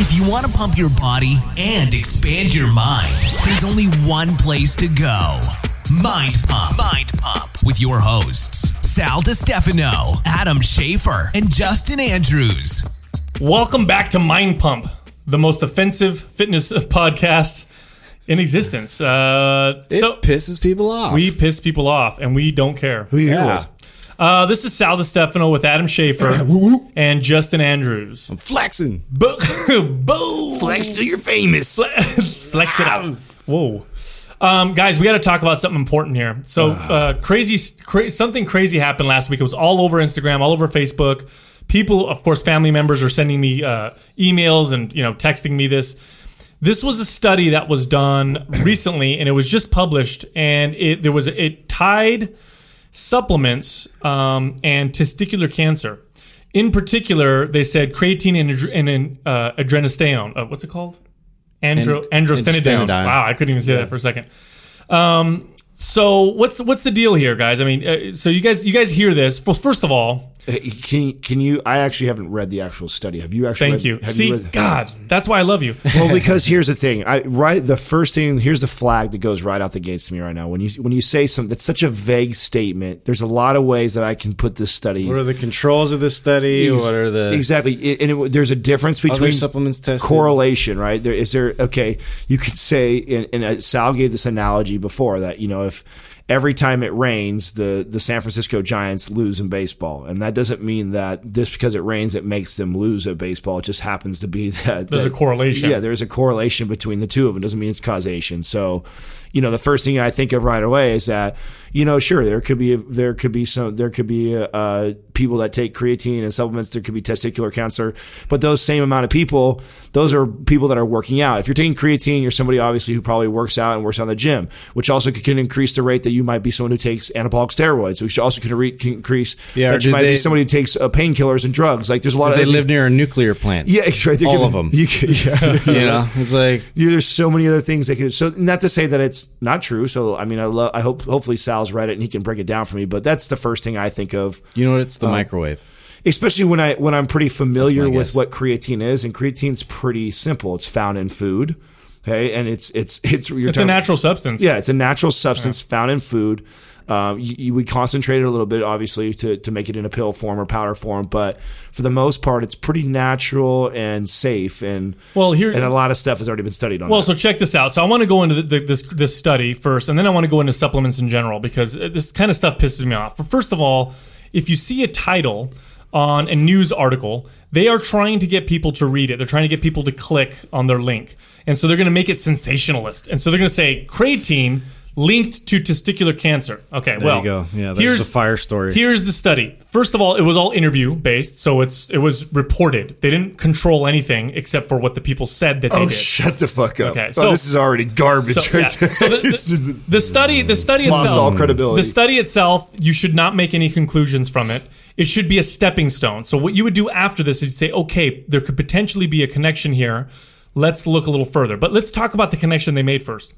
If you want to pump your body and expand your mind, there's only one place to go. Mind Pump. Mind Pump with your hosts, Sal DiStefano, Adam Schafer, and Justin Andrews. Welcome back to Mind Pump, the most offensive fitness podcast in existence. Uh, It so pisses people off. we piss people off, and we don't care. Who you yeah. with? Uh, this is Sal DiStefano with Adam Schafer and Justin Andrews. I'm flexing. Bo- Boo! Flex till you're famous. Flex it out. Whoa. Um, guys, we got to talk about something important here. So, uh, crazy, cra- something crazy happened last week. It was all over Instagram, all over Facebook. People, of course, family members are sending me uh, emails and you know texting me this. This was a study that was done recently, and it was just published, and it there was it tied supplements um, and testicular cancer. In particular, they said creatine and, adre- and uh. Uh, what's it called? Andro, And- androstenedione. Wow, I couldn't even say that for a second. Um, so what's what's the deal here, guys? I mean, uh, so you guys you guys hear this? Well, first of all, Can can you? I actually haven't read the actual study. Have you actually? thank read, you. Have See, you read, God, that's why I love you. well, because here's the thing. I right the first thing. Here's the flag that goes right out the gates to me right now. When you when you say something that's such a vague statement, there's a lot of ways that I can put this study. What are the controls of this study? Ex- What are the exactly? And it, there's a difference between supplements tested? correlation, right? There is there. Okay, you could say, and, and uh, Sal gave this analogy before that you know if every time it rains, the the San Francisco Giants lose in baseball, and that doesn't mean that just because it rains it makes them lose at baseball. It just happens to be that There's that- a correlation. Yeah, there's a correlation between the two of them. Doesn't mean it's causation. So. You know, the first thing I think of right away is that, you know, sure, there could be there could be some there could be uh, people that take creatine and supplements. There could be testicular cancer, but those same amount of people, those are people that are working out. If you're taking creatine, you're somebody obviously who probably works out and works out in the gym, which also can, can increase the rate that you might be someone who takes anabolic steroids, which also can, re- can increase Yeah, that you might be somebody who takes uh, painkillers and drugs. Like there's a lot of they live near a nuclear plant? Yeah, it's right. All gonna- of 'em. You can, yeah. You know, it's like Yeah, there's so many other things that could. So not to say that it's not true. So I mean, I love. I hope hopefully Sal's read it and he can break it down for me. But that's the first thing I think of, you know what? It's the uh, microwave. especially when I when I'm pretty familiar with guess. what creatine is. And creatine's pretty simple. It's found in food. Okay, and it's it's it's you're It's a talking- natural substance. Yeah, it's a natural substance found in food. Um, you, you, we concentrate it a little bit, obviously, to, to make it in a pill form or powder form, but for the most part, it's pretty natural and safe. And Well, here- and a lot of stuff has already been studied on. Well, that. so check this out. So I want to go into the, the, this this study first, and then I want to go into supplements in general because this kind of stuff pisses me off. First of all, if you see a title on a news article, they are trying to get people to read it. They're trying to get people to click on their link, and so they're going to make it sensationalist. And so they're going to say creatine linked to testicular cancer. Okay, There well, you go. Yeah, that's here's the fire story. Here's the study. First of all, it was all interview based, so it's it was reported. They didn't control anything except for what the people said that they Oh, did. shut the fuck up! Okay, oh, so- this is already garbage. So, right yeah. So the, the, the- the study, the study Lost itself, all credibility. The study itself, you should not make any conclusions from it. It should be a stepping stone. So what you would do after this is say, okay, there could potentially be a connection here. Let's look a little further. But let's talk about the connection they made first.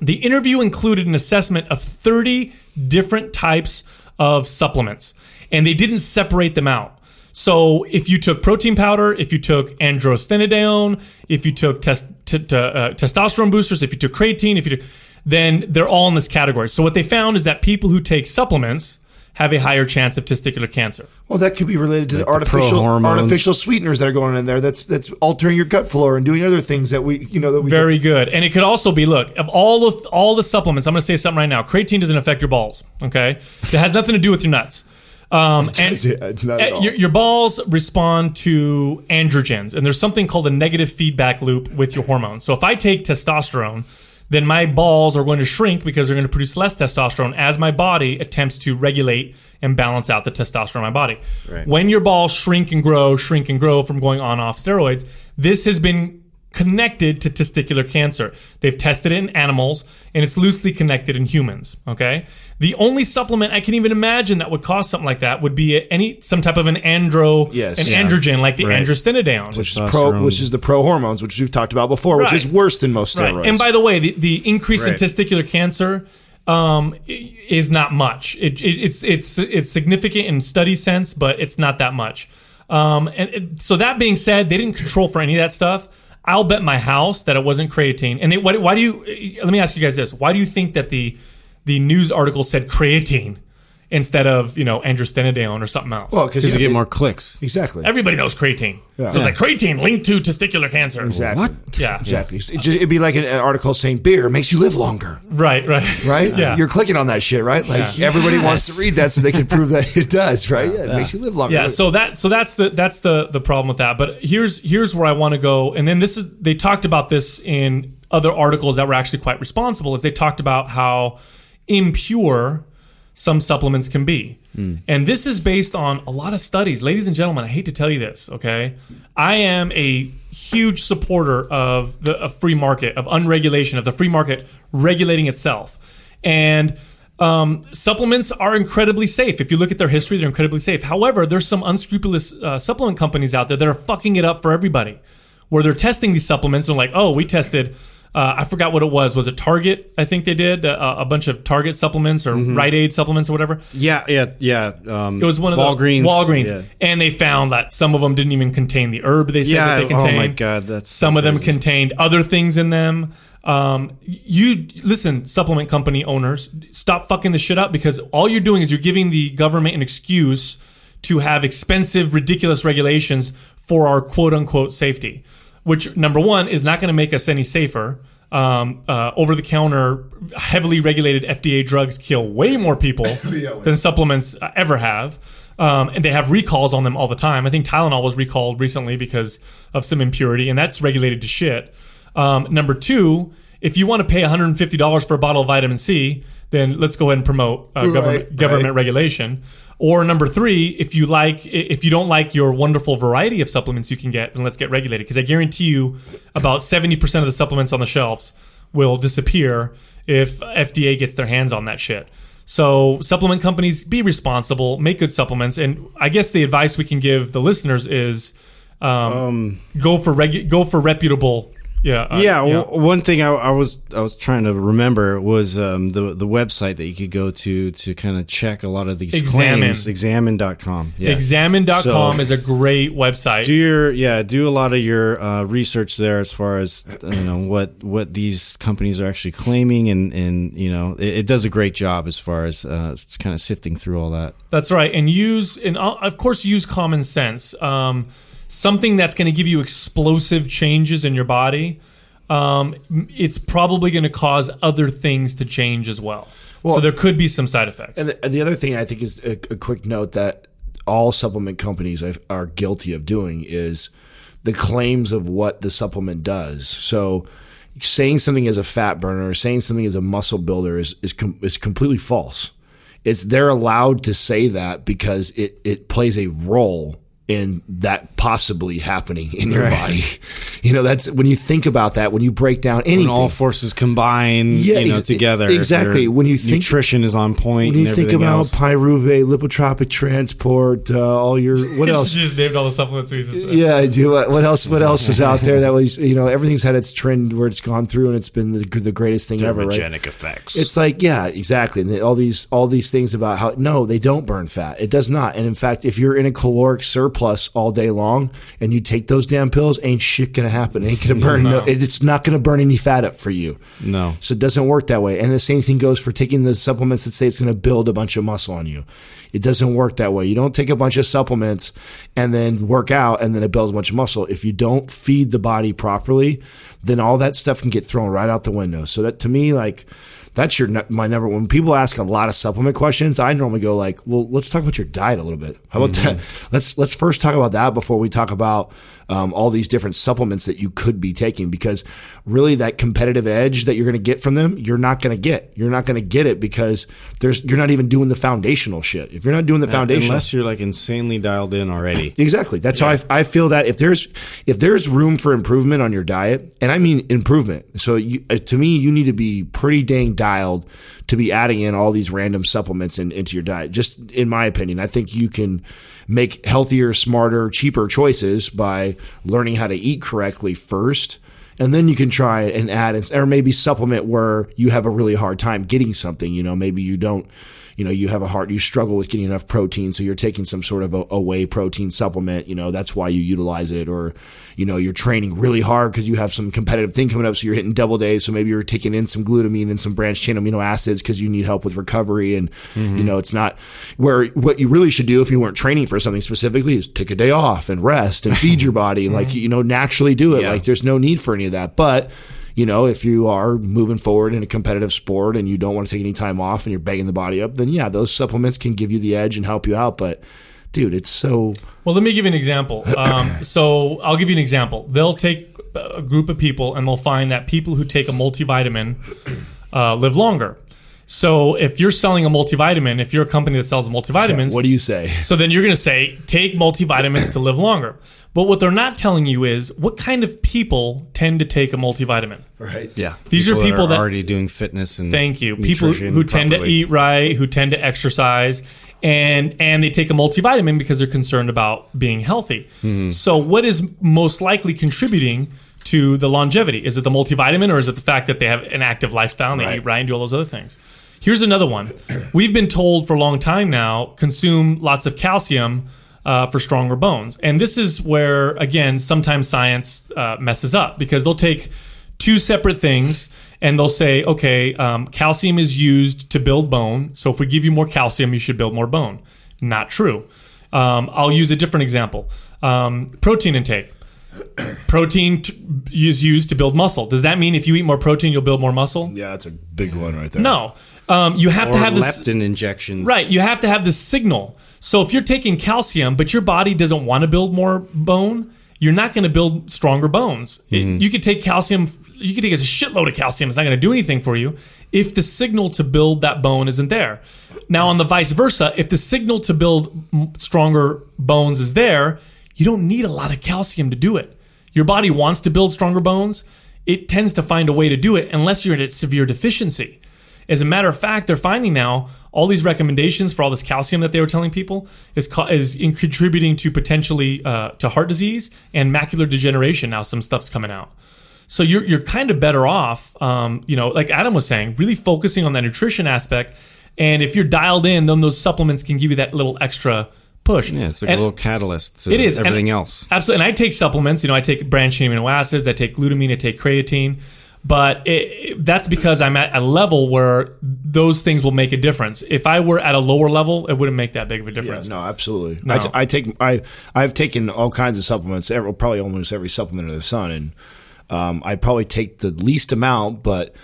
The interview included an assessment of 30 different types of supplements, and they didn't separate them out. So if you took protein powder, if you took androstenedione, if you took test, t- t- uh, testosterone boosters, if you took creatine, if you took, then they're all in this category. So what they found is that people who take supplements have a higher chance of testicular cancer. well, that could be related to the the artificial pro-hormones. artificial sweeteners that are going in there. That's that's altering your gut flora and doing other things that we you know that we Very good. And it could also be look, of all the all the supplements, I'm going to say something right now. Creatine doesn't affect your balls, okay? It has nothing to do with your nuts. Um, and Yeah, not at uh, all. your, your balls respond to androgens, and there's something called a negative feedback loop with your hormones. So if I take testosterone, then my balls are going to shrink because they're going to produce less testosterone as my body attempts to regulate and balance out the testosterone in my body. Right. When your balls shrink and grow, shrink and grow from going on off steroids, this has been connected to testicular cancer. They've tested it in animals and it's loosely connected in humans, okay? The only supplement I can even imagine that would cause something like that would be any some type of an andro Yes. an Yeah. androgen like the Right. androstenedione. which is pro, which is the pro hormones, which we've talked about before, which is worse than most steroids. Right. And by the way, the, the increase Right. in testicular cancer um, is not much. It, it, it's it's it's significant in study sense, but it's not that much. Um, and it, so that being said, they didn't control for any of that stuff. I'll bet my house that it wasn't creatine. And they, why, why do you? Let me ask you guys this: Why do you think that the the news article said creatine instead of you know androstenedione or something else? Well, Because you get more clicks. exactly. Everybody knows creatine. So it's like creatine linked to testicular cancer. Exactly. What? Yeah. Exactly. It just, it'd be like an, an article saying beer makes you live longer, Right. Right. right? Yeah. You're clicking on that shit, right? Like everybody wants to read that so they can prove that it does, right? Yeah, it makes you live longer. Yeah, so that so that's the that's the the problem with that. But here's here's where I want to go, and then this is they talked about this in other articles that were actually quite responsible. Is they talked about how impure some supplements can be, and this is based on a lot of studies. Ladies and gentlemen, I hate to tell you this, okay, I am a huge supporter of the of free market, of unregulation, of the free market regulating itself, and um, supplements are incredibly safe. If you look at their history, they're incredibly safe. However, there's some unscrupulous uh, supplement companies out there that are fucking it up for everybody, where they're testing these supplements and like, oh, we tested. Uh, I forgot what it was. Was it Target? I think they did uh, a bunch of Target supplements or Rite Aid supplements or whatever. Yeah, yeah, yeah. Um, It was one of Walgreens. the Walgreens, Yeah, and they found that some of them didn't even contain the herb they said that they contained. oh my god, that's so Some of them contained other things in them. Um, you listen, supplement company owners, stop fucking this shit up because all you're doing is you're giving the government an excuse to have expensive, ridiculous regulations for our quote unquote safety, which number one is not going to make us any safer. Um, uh, over the counter, heavily regulated FDA drugs kill way more people than supplements uh, ever have. Um, and they have recalls on them all the time. I think Tylenol was recalled recently because of some impurity, and that's regulated to shit. Um, number two, if you want to pay $150 for a bottle of vitamin C, then let's go ahead and promote uh, government, right. government regulation. Or number three, if you like, if you don't like your wonderful variety of supplements you can get, then let's get regulated. Because I guarantee you, about seventy percent of the supplements on the shelves will disappear if FDA gets their hands on that shit. So supplement companies, be responsible, make good supplements, and I guess the advice we can give the listeners is um, go for regu- go for reputable. Yeah, uh, yeah, w- one thing I, I was I was trying to remember was um, the the website that you could go to to kind of check a lot of these Examine. claims. Examine.com. Yeah. Examine.com So- is a great website. do your yeah do a lot of your uh, research there as far as you know what what these companies are actually claiming and and you know it, it does a great job as far as uh, it's kind of sifting through all that That's right, and use and uh, of course use common sense. Um, something that's going to give you explosive changes in your body. Um, it's probably going to cause other things to change as well. so there could be some side effects. And the, and the other thing I think is a, a quick note that all supplement companies are- are guilty of doing is the claims of what the supplement does. So saying something is a fat burner, or saying something is a muscle builder is is, com- is completely false. It's they're allowed to say that because it it plays a role in that possibly happening in your body. You know, that's when you think about that, when you break down anything. when all forces combine Yeah, you know ex- together exactly. When you think- nutrition is on point when you and think about else. pyruvate, lipotropic transport, uh, all your what else? You just named all the supplements. we used to say. Yeah, I do. What what else? What else is out there that was you know everything's had its trend where it's gone through and it's been the, the greatest thing ever. Right? effects It's like yeah, exactly. And all these all these things about how no, they don't burn fat. It does not. And in fact, if you're in a caloric surplus all day long and you take those damn pills, ain't shit gonna happen. Ain't gonna burn. no. it- it's not gonna burn any fat up for you. no So it doesn't work that way. And the same thing goes for taking the supplements that say it's to build a bunch of muscle on you. It doesn't work that way. You don't take a bunch of supplements and then work out and then it builds a bunch of muscle. If you don't feed the body properly, then all that stuff can get thrown right out the window. So that to me, like, that's your my number. When people ask a lot of supplement questions, I normally go like, "Well, let's talk about your diet a little bit. How about mm-hmm. that? Let's let's first talk about that before we talk about um, all these different supplements that you could be taking because really that competitive edge that you're going to get from them you're not going to get you're not going to get it because there's you're not even doing the foundational shit if you're not doing the foundational unless you're like insanely dialed in already Exactly. That's how I, I feel that if there's if there's room for improvement on your diet, and I mean improvement. So you, uh, to me, you need to be pretty dang dialed to be adding in all these random supplements in, into your diet. Just in my opinion, I think you can make healthier, smarter, cheaper choices by learning how to eat correctly first. And then you can try and add, or maybe supplement where you have a really hard time getting something. You know, maybe you don't, you know, you have a heart, you struggle with getting enough protein, so you're taking some sort of a, a whey protein supplement. You know, that's why you utilize it, or you know, you're training really hard because you have some competitive thing coming up, so you're hitting double days. So maybe you're taking in some glutamine and some branched chain amino acids because you need help with recovery. And you mm-hmm. know, it's not where what you really should do if you weren't training for something specifically is take a day off and rest and feed your body, like mm-hmm. you know, naturally do it. Yeah. Like there's no need for any of that, but you know, if you are moving forward in a competitive sport and you don't want to take any time off and you're banging the body up, then yeah, those supplements can give you the edge and help you out. But dude, it's so Well, let me give you an example. Um, so I'll give you an example. They'll take a group of people and they'll find that people who take a multivitamin uh, live longer. So if you're selling a multivitamin, if you're a company that sells multivitamins, what do you say? so then you're going to say take multivitamins to live longer. But what they're not telling you is what kind of people tend to take a multivitamin. Right. Yeah, These are people that- already doing fitness and Thank you. People who tend to eat right, who tend to exercise, and and they take a multivitamin because they're concerned about being healthy. Mm-hmm. So, what is most likely contributing to the longevity? Is it the multivitamin, or is it the fact that they have an active lifestyle and they Right. eat right and do all those other things? Here's another one. We've been told for a long time now: consume lots of calcium. Uh, for stronger bones. And this is where, again, sometimes science uh, messes up because they'll take two separate things and they'll say, okay, um, calcium is used to build bone. So if we give you more calcium, you should build more bone. Not true. Um, I'll use a different example um, protein intake. Protein t- is used to build muscle. Does that mean if you eat more protein, you'll build more muscle? Yeah, that's a big one right there. No. Um, you have or to have this. leptin injections. Right, you have to have this signal. So if you're taking calcium, but your body doesn't want to build more bone, you're not going to build stronger bones. It- you could take calcium, you could take a shitload of calcium. It's not going to do anything for you if the signal to build that bone isn't there. Now, on the vice versa, if the signal to build stronger bones is there, you don't need a lot of calcium to do it. Your body wants to build stronger bones. It tends to find a way to do it unless you're in a severe deficiency. As a matter of fact, they're finding now all these recommendations for all this calcium that they were telling people is co- is in contributing to potentially uh, to heart disease and macular degeneration. Now some stuff's coming out, so you're you're kind of better off. Um, you know, like Adam was saying, really focusing on that nutrition aspect. And if you're dialed in, then those supplements can give you that little extra push. Yeah, it's like And- a little catalyst to it is and- everything else. Absolutely, and I take supplements. You know, I take branched amino acids. I take glutamine. I take creatine. But it, that's because I'm at a level where those things will make a difference. If I were at a lower level, it wouldn't make that big of a Yeah, difference. no, absolutely. No. I, t- I take I I've taken all kinds of supplements, every, probably almost every supplement under the sun, and um, I probably take the least amount. But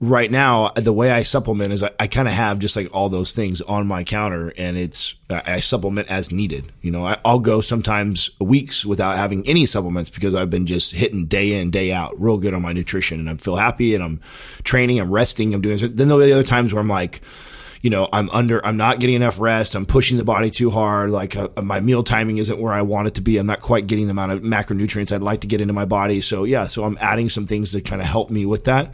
right now, the way I supplement is I, I kind of have just like all those things on my counter, and it's I supplement as needed. You know, I, I'll go sometimes weeks without having any supplements because I've been just hitting day in day out, real good on my nutrition, and I feel happy, and I'm training, I'm resting, I'm doing. Then there'll be other times where I'm like you know, I'm under, I'm not getting enough rest. I'm pushing the body too hard. Like uh, my meal timing isn't where I want it to be. I'm not quite getting the amount of macronutrients I'd like to get into my body. So yeah, so I'm adding some things to kind of help me with that.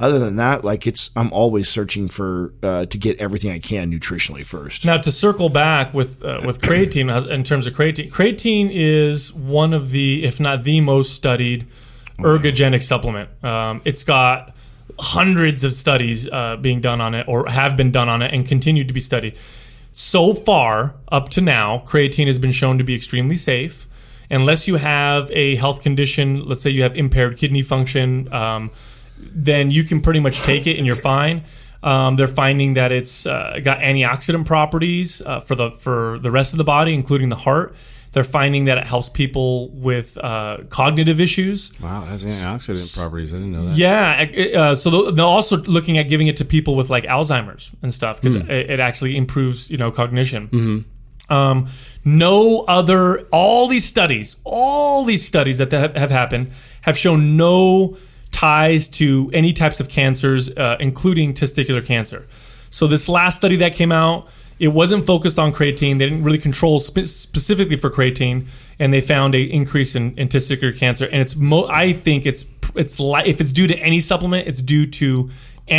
Other than that, like it's, I'm always searching for uh, to get everything I can nutritionally first. Now to circle back with uh, with creatine uh, in terms of creatine, creatine is one of the, if not the most studied ergogenic supplement. Um, it's got hundreds of studies uh, being done on it, or have been done on it, and continue to be studied. So far, up to now, creatine has been shown to be extremely safe. Unless you have a health condition, let's say you have impaired kidney function, um, then you can pretty much take it and you're fine. Um, they're finding that it's uh, got antioxidant properties uh, for the for the rest of the body, including the heart. They're finding that it helps people with uh, cognitive issues. Wow, it has antioxidant properties. I didn't know that. Yeah, uh, so they're- also looking at giving it to people with like Alzheimer's and stuff because it, it actually improves you know cognition. Um, no other, all these studies, all these studies that have happened have shown no ties to any types of cancers, uh, including testicular cancer. So this last study that came out, it wasn't focused on creatine. They didn't really control spe- specifically for creatine, and they found a increase in, in testicular cancer. And it's, mo- I think it's it's li- if it's due to any supplement, it's due to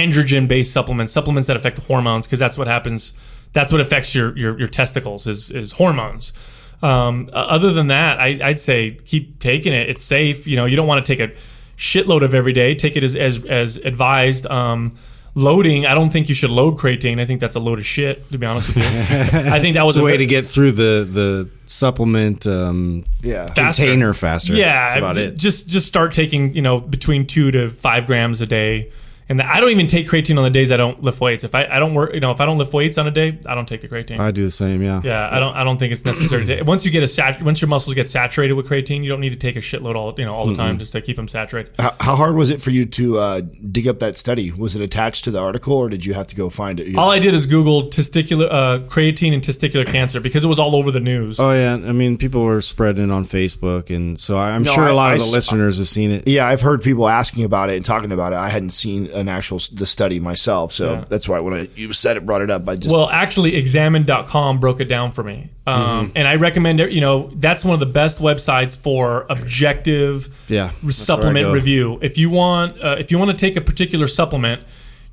androgen based supplements, supplements that affect the hormones, because that's what happens. That's what affects your your, your testicles is is hormones. Um, other than that, I, I'd say keep taking it. It's safe. You know, you don't want to take a shitload of every day. Take it as as, as advised. Um, loading, I don't think you should load creatine. I think that's a load of shit, to be honest with you. I think that was It's a way to get through the the supplement um, Yeah. Faster. container faster. Yeah, that's about j- it. Just just start taking you know between two to five grams a day, and I don't even take creatine on the days I don't lift weights. If I, I don't work, you know, if I don't lift weights on a day, I don't take the creatine. I do the same. Yeah. yeah, I don't I don't think it's necessary. to Once you get a sat, once your muscles get saturated with creatine, you don't need to take a shitload all you know all the time just to keep them saturated. How, how hard was it for you to uh, dig up that study? Was it attached to the article, or did you have to go find it? All I did is Google testicular uh, creatine and testicular cancer because it was all over the news. Oh yeah. I mean, people were spreading on Facebook, and so I- I'm No, sure I- a lot I of the s- listeners have seen it. yeah, I've heard people asking about it and talking about it. I hadn't seen an actual the study myself, so Yeah. that's why when I, you said it, brought it up. I just Well, actually, examine.com broke it down for me. Um, And I recommend it. You know, that's one of the best websites for objective Yeah, that's where I supplement review. If you want, uh, if you want to take a particular supplement,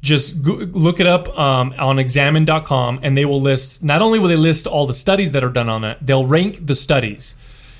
just go- look it up um, on examine.com and they will list, not only will they list all the studies that are done on it, they'll rank the studies.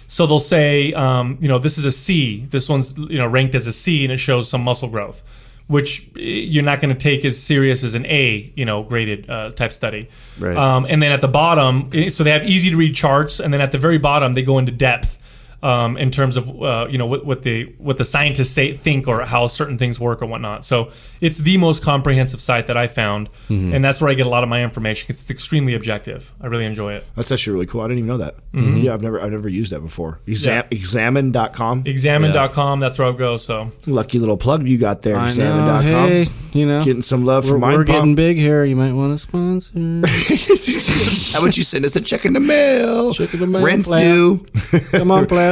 So they'll say, um, you know, this is a C. This one's, you know, ranked as a C and it shows some muscle growth, which eh, you're not going to take as serious as an A, you know, graded uh, type study. Right. Um, and then at the bottom, eh, so they have easy to read charts, and then at the very bottom, they go into depth um, in terms of uh, you know what, what the what the scientists say think or how certain things work or whatnot. So it's the most comprehensive site that I found, Mm-hmm. and that's where I get a lot of my information because it's extremely objective. I really enjoy it. that's actually really cool. I didn't even know that. Yeah, I've never I've never used that before. Exam, Yeah. Examine.com. Examine.com, that's where I'll go. So Lucky little plug you got there. I know. Examine.com. Hey, you know, Getting some love we're, from we're getting Pump. big here. You might want to sponsor. How about you send us a check in the mail? Check in the mail, Rent's player. due. Come on, player.